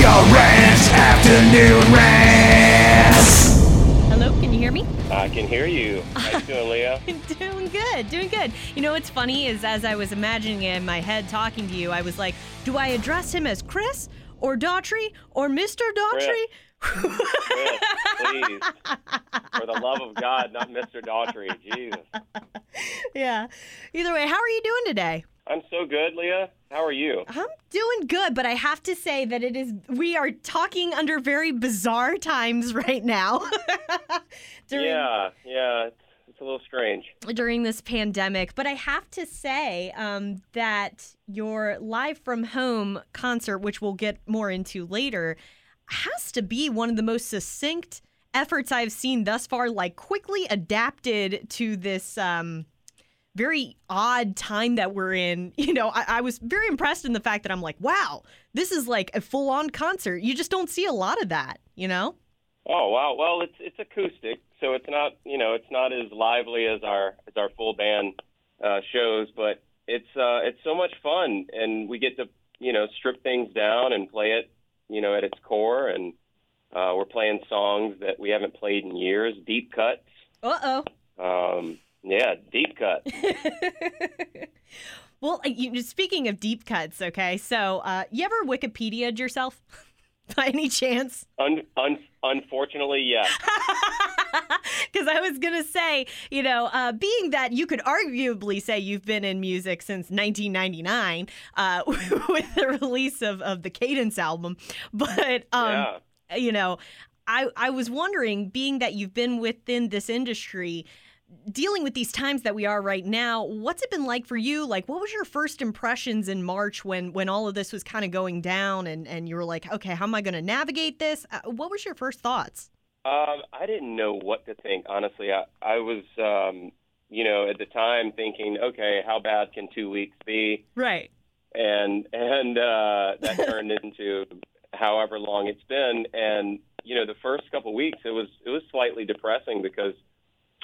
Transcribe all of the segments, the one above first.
Leo Rants Afternoon Rants. Hello, can you hear me? I can hear you. How you doing, Leah? doing good, doing good. You know what's funny is as I was imagining it in my head talking to you, I was like, do I address him as Chris or Daughtry or Mr. Daughtry? Chris, please. For the love of God, not Mr. Daughtry. Jesus. yeah. Either way, how are you doing today? I'm so good, Leah. How are you? I'm doing good, but I have to say that it is we are talking under very bizarre times right now. during, yeah, yeah, it's, it's, a little strange during this pandemic. But I have to say um, that your live from home concert, which we'll get more into later, has to be one of the most succinct efforts I've seen thus far. Like quickly adapted to this. Um, very odd time that we're in. You know, I, I, was very impressed in the fact that I'm like, wow, this is like a full on concert. You just don't see a lot of that, you know? Oh wow. Well it's it's acoustic, so it's not you know, it's not as lively as our as our full band uh, shows, but it's uh it's so much fun and we get to, you know, strip things down and play it, you know, at it's core and uh, we're playing songs that we haven't played in years, deep cuts. Uh oh. Um yeah, deep cut. well, you, speaking of deep cuts, okay, so uh, you ever Wikipedia'd yourself by any chance? Un, un, unfortunately, yes. Because I was going to say, you know, uh, being that you could arguably say you've been in music since 1999 uh, with the release of, of the Cadence album, but, um, yeah. you know, I, I was wondering, being that you've been within this industry, dealing with these times that we are right now what's it been like for you? Like what was your first impressions in march when when all of this was kind of going down and and you were like okay how am i going to navigate this? Uh, what was your first thoughts? Um, i didn't know what to think honestly. I i was um, you know at the time thinking okay how bad can two weeks be? Right. And and uh, that turned into however long it's been. And you know the first couple weeks it was it was slightly depressing because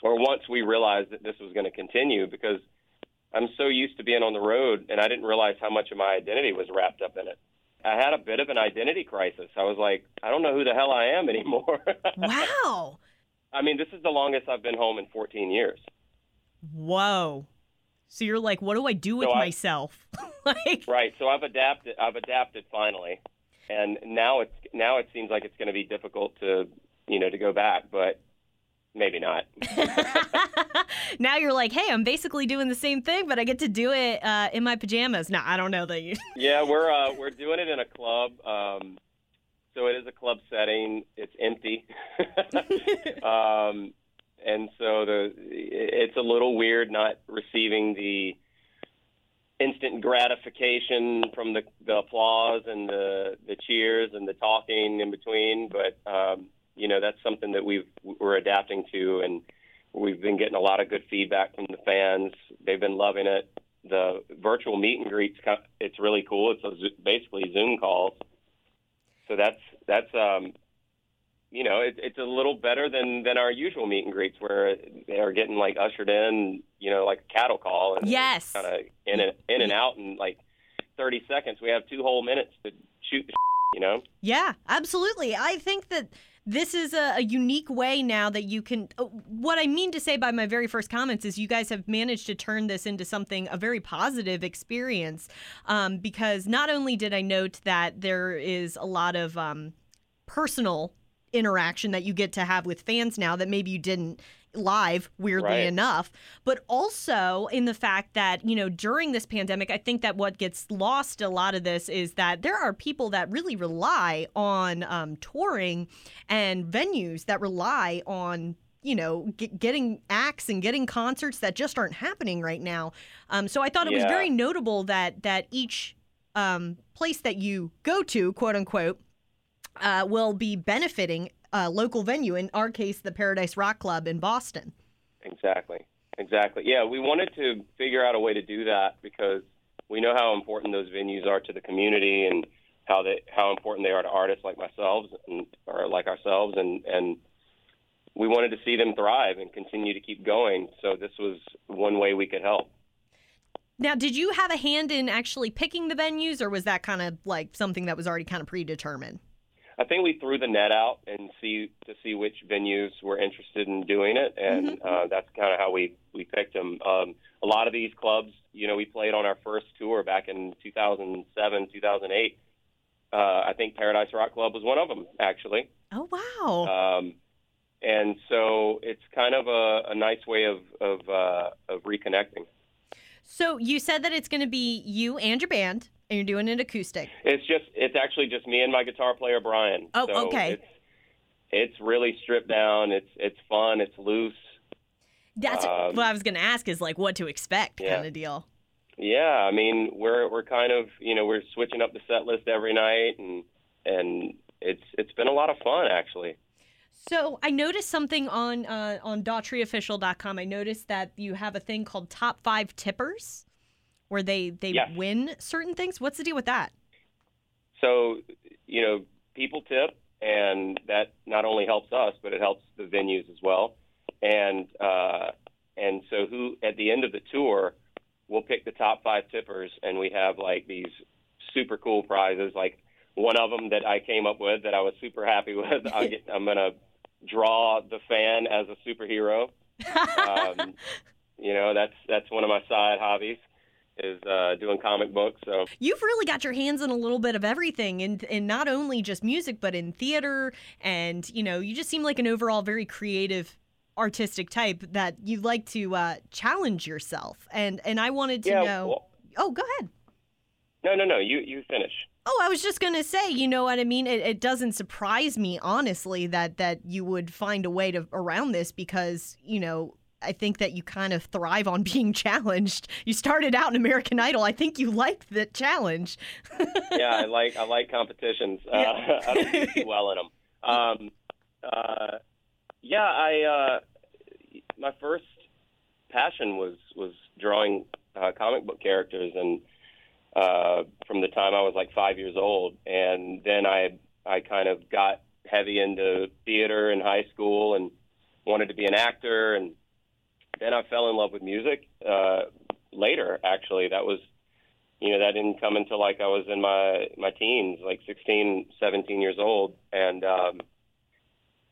or once we realized that this was going to continue because I'm so used to being on the road and I didn't realize how much of my identity was wrapped up in it. I had a bit of an identity crisis. I was like, I don't know who the hell I am anymore. wow. I mean, this is the longest I've been home in 14 years. Whoa. So you're like, what do I do with so I, myself? like Right. So I've adapted I've adapted finally. And now it's now it seems like it's going to be difficult to, you know, to go back, but maybe not. now you're like, hey, I'm basically doing the same thing, but I get to do it uh, in my pajamas. No, I don't know that you. yeah, we're uh, we're doing it in a club. Um, so it is a club setting. It's empty, um, and so the it's a little weird not receiving the instant gratification from the, the applause and the the cheers and the talking in between, but. Um, you know that's something that we've we're adapting to, and we've been getting a lot of good feedback from the fans. They've been loving it. The virtual meet and greets, it's really cool. It's a, basically Zoom calls, so that's that's um, you know it, it's a little better than than our usual meet and greets where they are getting like ushered in, you know, like a cattle call, and yes, kind of in and in and out in like 30 seconds. We have two whole minutes to shoot the, you know. Yeah, absolutely. I think that this is a, a, unique way now that you can. Uh, what I mean to say by my very first comments is you guys have managed to turn this into something, a very positive experience. Um, because not only did I note that there is a lot of um, personal interaction that you get to have with fans now that maybe you didn't live, weirdly right. enough, but also in the fact that, you know, during this pandemic, I think that what gets lost a lot of this is that there are people that really rely on um, touring and venues that rely on you know, get, getting acts and getting concerts that just aren't happening right now. Um, so I thought it yeah. was very notable that that each um, place that you go to, quote unquote, uh, will be benefiting uh, local venue. In our case, the Paradise Rock Club in Boston. Exactly. Exactly. Yeah, we wanted to figure out a way to do that because we know how important those venues are to the community and how they how important they are to artists like myself and or like ourselves and and we wanted to see them thrive and continue to keep going. So this was one way we could help. Now, did you have a hand in actually picking the venues, or was that kind of like something that was already kind of predetermined? I think we threw the net out and see to see which venues were interested in doing it, and uh, that's kind of how we we picked them. Um, a lot of these clubs, you know, we played on our first tour back in 2007, 2008. Uh, I think Paradise Rock Club was one of them, actually. Oh wow. Um, and so it's kind of a, a nice way of of, uh, of reconnecting. so you said that it's going to be you and your band, and you're doing it acoustic. It's just it's actually just me and my guitar player Brian. Oh, so okay. It's, it's really stripped down. It's it's fun. It's loose. That's Um, what I was going to ask. Is like what to expect yeah. kind of deal. Yeah, I mean we're we're kind of you know we're switching up the set list every night and and it's it's been a lot of fun actually. So I noticed something on uh, on DaughtryOfficial.com. I noticed that you have a thing called Top Five Tippers, where they they Yes. win certain things. What's the deal with that? So you know people tip and that not only helps us but it helps the venues as well. And uh, and so who at the end of the tour we'll pick the top five tippers and we have like these super cool prizes like one of them that I came up with that I was super happy with. I get, I'm gonna draw the fan as a superhero. Um, you know, that's that's one of my side hobbies is uh, doing comic books. So You've really got your hands in a little bit of everything, and and not only just music, but in theater, and you know, you just seem like an overall very creative, artistic type that you like to uh, challenge yourself. And and I wanted to yeah. know. well- oh, go ahead. no, no, no. You you finish. Oh, I was just gonna say, you know what I mean. It, it doesn't surprise me, honestly, that that you would find a way to around this because you know I think that you kind of thrive on being challenged. You started out in American Idol. I think you liked the challenge. yeah, I like I like competitions. Uh, Yeah. I don't do well in them. Um, uh, yeah, I uh, my first passion was was drawing uh, comic book characters, and uh, from the time I was like five years old, and then I I kind of got heavy into theater in high school and wanted to be an actor, and then I fell in love with music uh, later. Actually, that was you know that didn't come until like I was in my my teens, like 16, 17 years old, and um,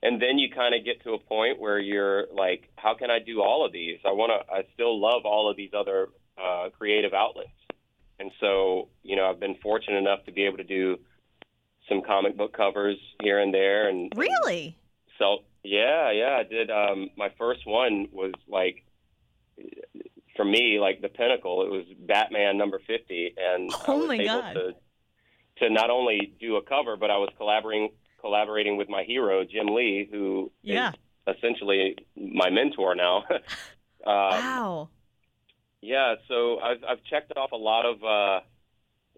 and then you kind of get to a point where you're like, how can I do all of these? I want to. I still love all of these other uh, creative outlets, and so you know I've been fortunate enough to be able to do some comic book covers here and there, and Really? so yeah, yeah, I did. Um, my first one was like, for me, like the pinnacle. It was Batman number fifty, and I Oh was my able God. to to not only do a cover, but I was collaborating collaborating with my hero Jim Lee, who Yeah. essentially my mentor now. um, Wow. Yeah, so I've I've checked off a lot of uh,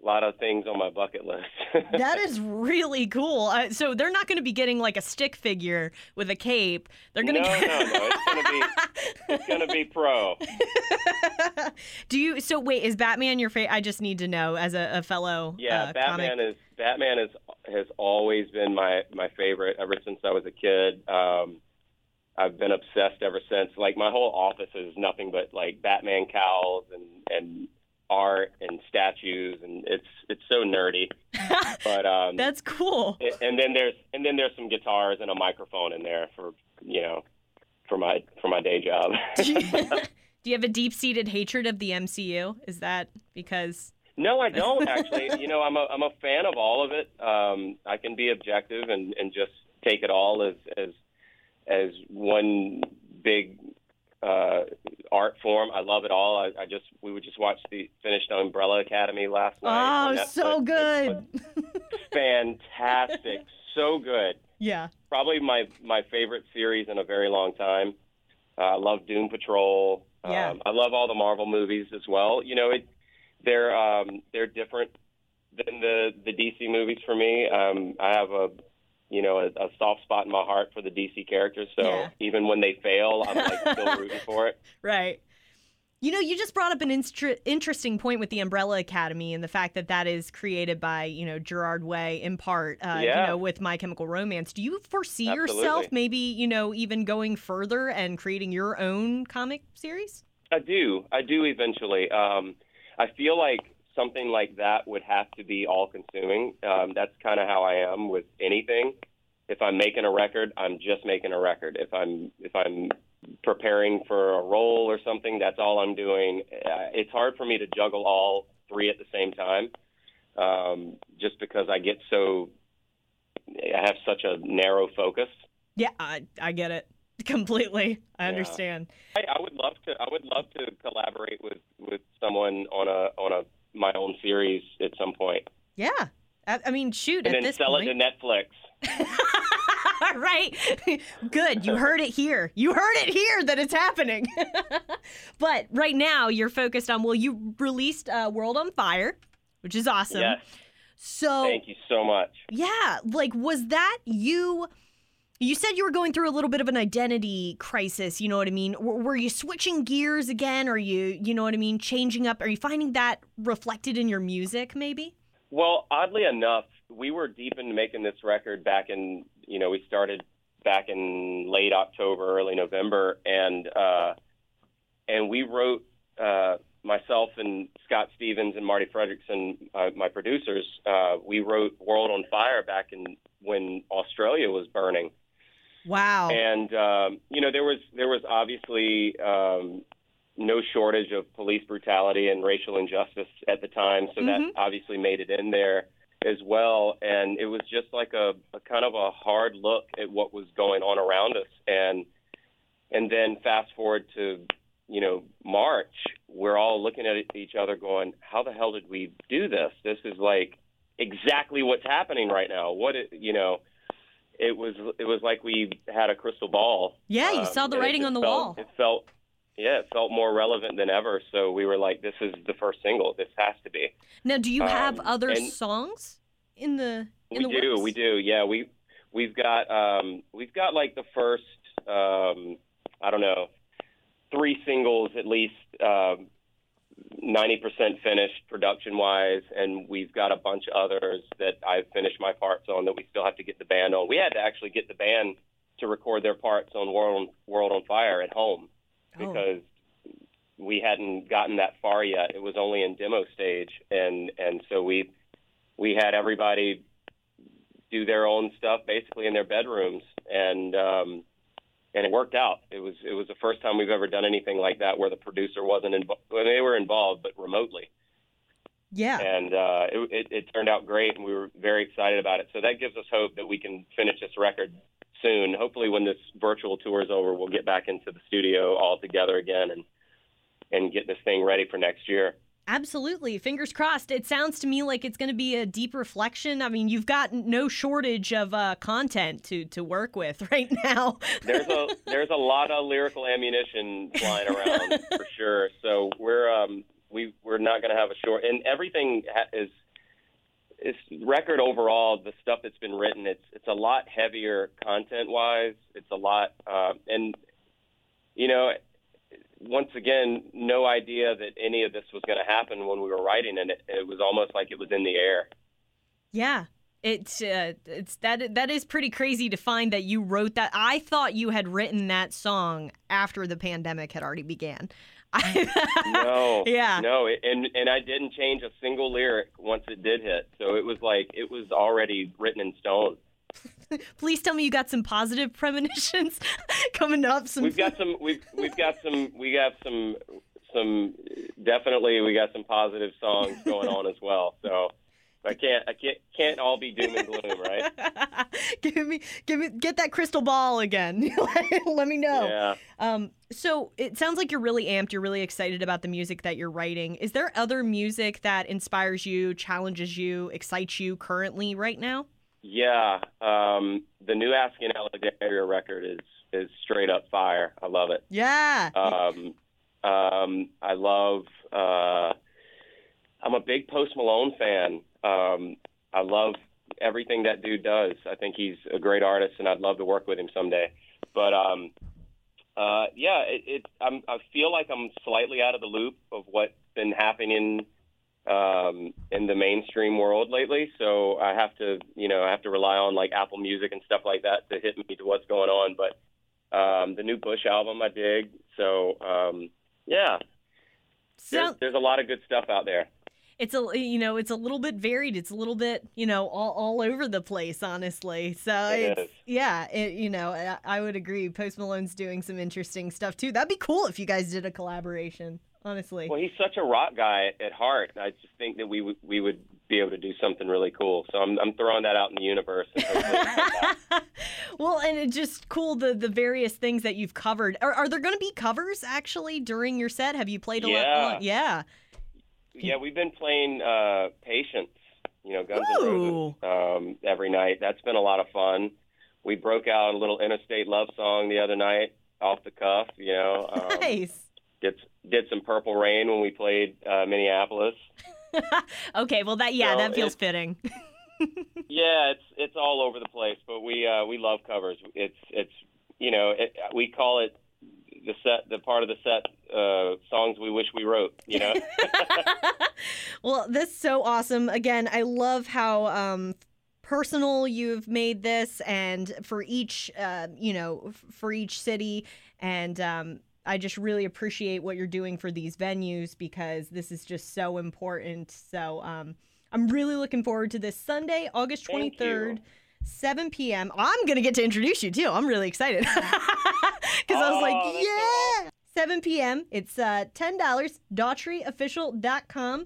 a lot of things on my bucket list. That is really cool. Uh, so they're not going to be getting like a stick figure with a cape. They're going no, to no, no. It's it's gonna be pro. Do you? So wait, is Batman your favorite? I just need to know as a, a fellow. Yeah, uh, Batman comic. is Batman is has always been my my favorite ever since I was a kid. Um, I've been obsessed ever since. Like my whole office is nothing but like Batman cowls and and art and statues, and it's it's so nerdy. But um, That's cool. and then there's and then there's some guitars and a microphone in there for you know for my for my day job. Do you, do you have a deep seated hatred of the MCU? Is that because? No, I don't actually. you know, I'm a I'm a fan of all of it. Um, I can be objective and, and just take it all as as as one big uh, art form. I love it all. I, I just we would just watch the finished Umbrella Academy last night. Oh, so good. fantastic, so good. Yeah. Probably my my favorite series in a very long time. Uh, I love Doom Patrol. Yeah. Um, I love all the Marvel movies as well. You know, it they're um, they're different than the the DC movies for me. Um, I have a you know a, a soft spot in my heart for the DC characters. So Yeah. even when they fail, I'm like still rooting for it. Right. You know, you just brought up an interesting point with the Umbrella Academy and the fact that that is created by, you know, Gerard Way in part, uh, you Yeah. know, with My Chemical Romance. Do you foresee Absolutely. yourself maybe, you know, even going further and creating your own comic series? I do. I do eventually. Um, I feel like something like that would have to be all consuming. Um, that's kind of how I am with anything. If I'm making a record, I'm just making a record. If I'm if I'm preparing for a role or something, that's all I'm doing. Uh, It's hard for me to juggle all three at the same time, um, just because I get so I have such a narrow focus. Yeah, I, I get it completely. I Yeah. understand. I, I would love to. I would love to collaborate with with someone on a on a my own series at some point, Yeah. I, I mean, shoot, and at then this sell point. it to Netflix. right. Good. You heard it here. You heard it here that it's happening. but right now, you're focused on, well, you released uh, World on Fire, which is awesome. Yes, So, thank you so much. yeah, like, was that you? You said you were going through a little bit of an identity crisis. You know what I mean? W- were you switching gears again? Are you, you know what I mean, changing up? Are you finding that reflected in your music, maybe? Well, oddly enough, we were deep into making this record back in, you know, we started back in late October, early November, and uh, and we wrote uh, myself and Scott Stevens and Marti Frederiksen, uh, my producers. Uh, we wrote "World on Fire" back in when Australia was burning, Wow. and um, you know there was there was obviously um, no shortage of police brutality and racial injustice at the time, so that Mhm. obviously made it in there as well. And it was just like a, a kind of a hard look at what was going on around us, and and then fast forward to you know March, we're all looking at each other going, how the hell did we do this? This is like exactly what's happening right now. What it, you know it was it was like we had a crystal ball. yeah, you Um, saw the and it writing on the felt- wall. It felt yeah, it felt more relevant than ever. So we were like, this is the first single. This has to be. Now, do you have Um, other songs in the in we the do, works? we do. Yeah, we we've got um, we've got like the first um, I don't know three singles at least um, ninety percent finished production wise, and we've got a bunch of others that I've finished my parts on that we still have to get the band on. We had to actually get the band to record their parts on World on, World on Fire at home Oh. because we hadn't gotten that far yet. It was only in demo stage, and and so we we had everybody do their own stuff basically in their bedrooms, and um, and it worked out. It was it was the first time we've ever done anything like that where the producer wasn't involved. Well, they were involved, but remotely, yeah. and uh, it, it, it turned out great, and we were very excited about it. So that gives us hope that we can finish this record soon. Hopefully, when this virtual tour is over, we'll get back into the studio all together again and and get this thing ready for next year. Absolutely. Fingers crossed. It sounds to me like it's going to be a deep reflection. I mean, you've got no shortage of uh, content to to work with right now. there's a there's a lot of lyrical ammunition flying around for sure. So we're um we we're not going to have a short and everything ha- is is record overall the stuff that's been written it's it's a lot heavier content wise it's a lot uh, and you know once again no idea that any of this was going to happen when we were writing and it it was almost like it was in the air yeah. It's uh, it's that that is pretty crazy to find that you wrote that. I thought you had written that song after the pandemic had already began. no Yeah. no and and i didn't change a single lyric once it did hit so it was like it was already written in stone Please tell me you got some positive premonitions coming up. Some we've got some we've we've got some we got some some definitely we got some positive songs going on as well so i can't i can't can't all be doom and gloom right give me, give me, get that crystal ball again. Let me know. yeah Um, so it sounds like you're really amped. You're really excited about the music that you're writing. Is there other music that inspires you, challenges you, excites you currently right now? Yeah um the new asking alexandria record is is straight up fire i love it Yeah. Um, um, I love. Uh, I'm a big Post Malone fan. Um, I love everything that dude does. I think he's a great artist, and I'd love to work with him someday. But um, uh, yeah, it, it, I'm, I feel like I'm slightly out of the loop of what's been happening um, in the mainstream world lately. So I have to, you know, I have to rely on like Apple Music and stuff like that to hit me to what's going on. But um, the new Bush album I dig. So um, yeah, there's, So there's a lot of good stuff out there. it's a you know it's a little bit varied. It's a little bit you know all, all over the place, honestly. So It yeah, it, you know I, I would agree. Post Malone's doing some interesting stuff too. That'd be cool if you guys did a collaboration. Honestly. Well, he's such a rock guy at heart. I just think that we would we would be able to do something really cool. So I'm I'm throwing that out in the universe. And hopefully it comes out. well, and it's just cool the the various things that you've covered. Are, are there going to be covers actually during your set? Have you played a Yeah. lot? Yeah. yeah, we've been playing uh, Patience, you know, Guns N' Roses, um, every night. That's been a lot of fun. We broke out a little interstate love song the other night off the cuff. You know, um, Nice. Did did some Purple Rain when we played uh, Minneapolis. Okay, well that yeah, So that feels fitting. Yeah, it's it's all over the place, but we uh, we love covers. It's it's you know it, we call it the set the part of the set uh, songs we wish we wrote. You know. well, this is so awesome. Again, I love how um personal you've made this and for each uh, you know, for each city and um I just really appreciate what you're doing for these venues because this is just so important. So um I'm really looking forward to this Sunday, August 23rd. 7 p.m. I'm going to get to introduce you too. I'm really excited. Because I was Oh, like, so yeah. 7 p.m. It's uh, $10, daughtryofficial.com.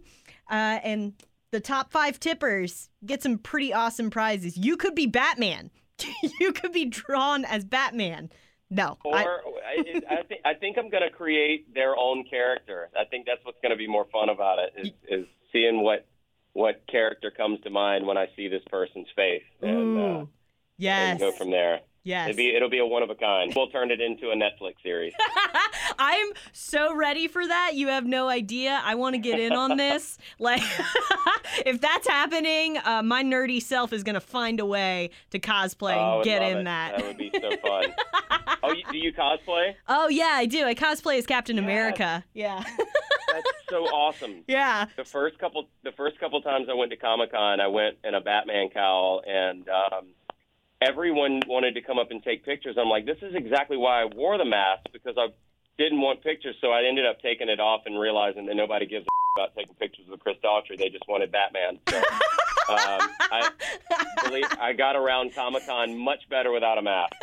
Uh, and the top five tippers get some pretty awesome prizes. You could be Batman. you could be drawn as Batman. No. Or I- I, I, think I think I'm going to create their own character. I think that's what's going to be more fun about it is, is seeing what what character comes to mind when I see this person's face and, uh, yes. and go from there. Yes. It'll be it'll be a one of a kind. We'll turn it into a Netflix series. I'm so ready for that. You have no idea. I want to get in on this. Like, if that's happening, uh, my nerdy self is gonna find a way to cosplay Oh, and get in it. that. That would be so fun. oh, you, do you cosplay? oh yeah, I do. I cosplay as Captain Yes. America. Yeah, That's so awesome. yeah. The first couple the first couple times I went to Comic Con, I went in a Batman cowl, and um, everyone wanted to come up and take pictures. I'm like, this is exactly why I wore the mask because I didn't want pictures. So I ended up taking it off and realizing that nobody gives a about taking pictures with Chris Daughtry. They just wanted Batman. So um, I believe I got around Comic Con much better without a mask.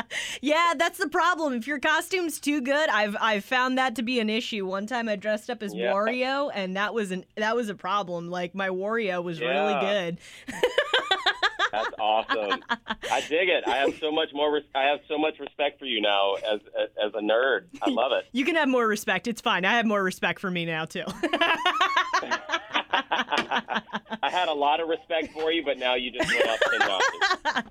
yeah, that's the problem. If your costume's too good, I've I've found that to be an issue. One time I dressed up as Yeah. Wario, and that was an that was a problem. Like my Wario was really good. That's awesome. I dig it. I have so much more. Res- I have so much respect for you now as as a nerd. I love it. You can have more respect. It's fine. I have more respect for me now too. I had a lot of respect for you, but now you just went up ten notches.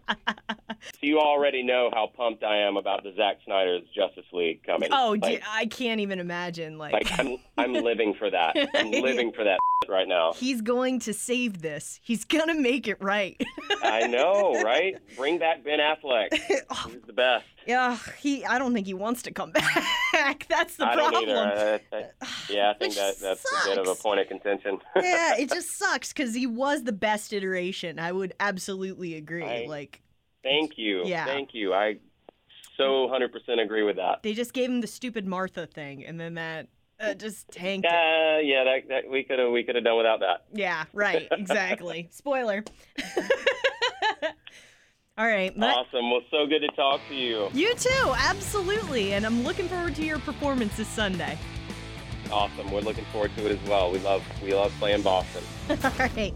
So you already know how pumped I am about the Zack Snyder's Justice League coming. oh, like, dude, I can't even imagine. Like, like I'm I'm living for that. I'm living for that right now. he's going to save this. He's gonna make it right. I know, right? Bring back Ben Affleck. He's the best. yeah, he. I don't think he wants to come back. That's the I don't either. I, I, yeah, I think that that's a bit of a point of contention. yeah, it just sucks because he was the best iteration. I would absolutely agree. Like Thank you. Yeah. Thank you. I so 100% agree with that. they just gave him the stupid Martha thing, and then that uh, just tanked. it. Yeah, that, that we could have we could have done without that. Yeah, right. Exactly. Spoiler. All right. Awesome. Well, so good to talk to you. You too, absolutely. And I'm looking forward to your performance this Sunday. Awesome. We're looking forward to it as well. We love we love playing Boston. All right.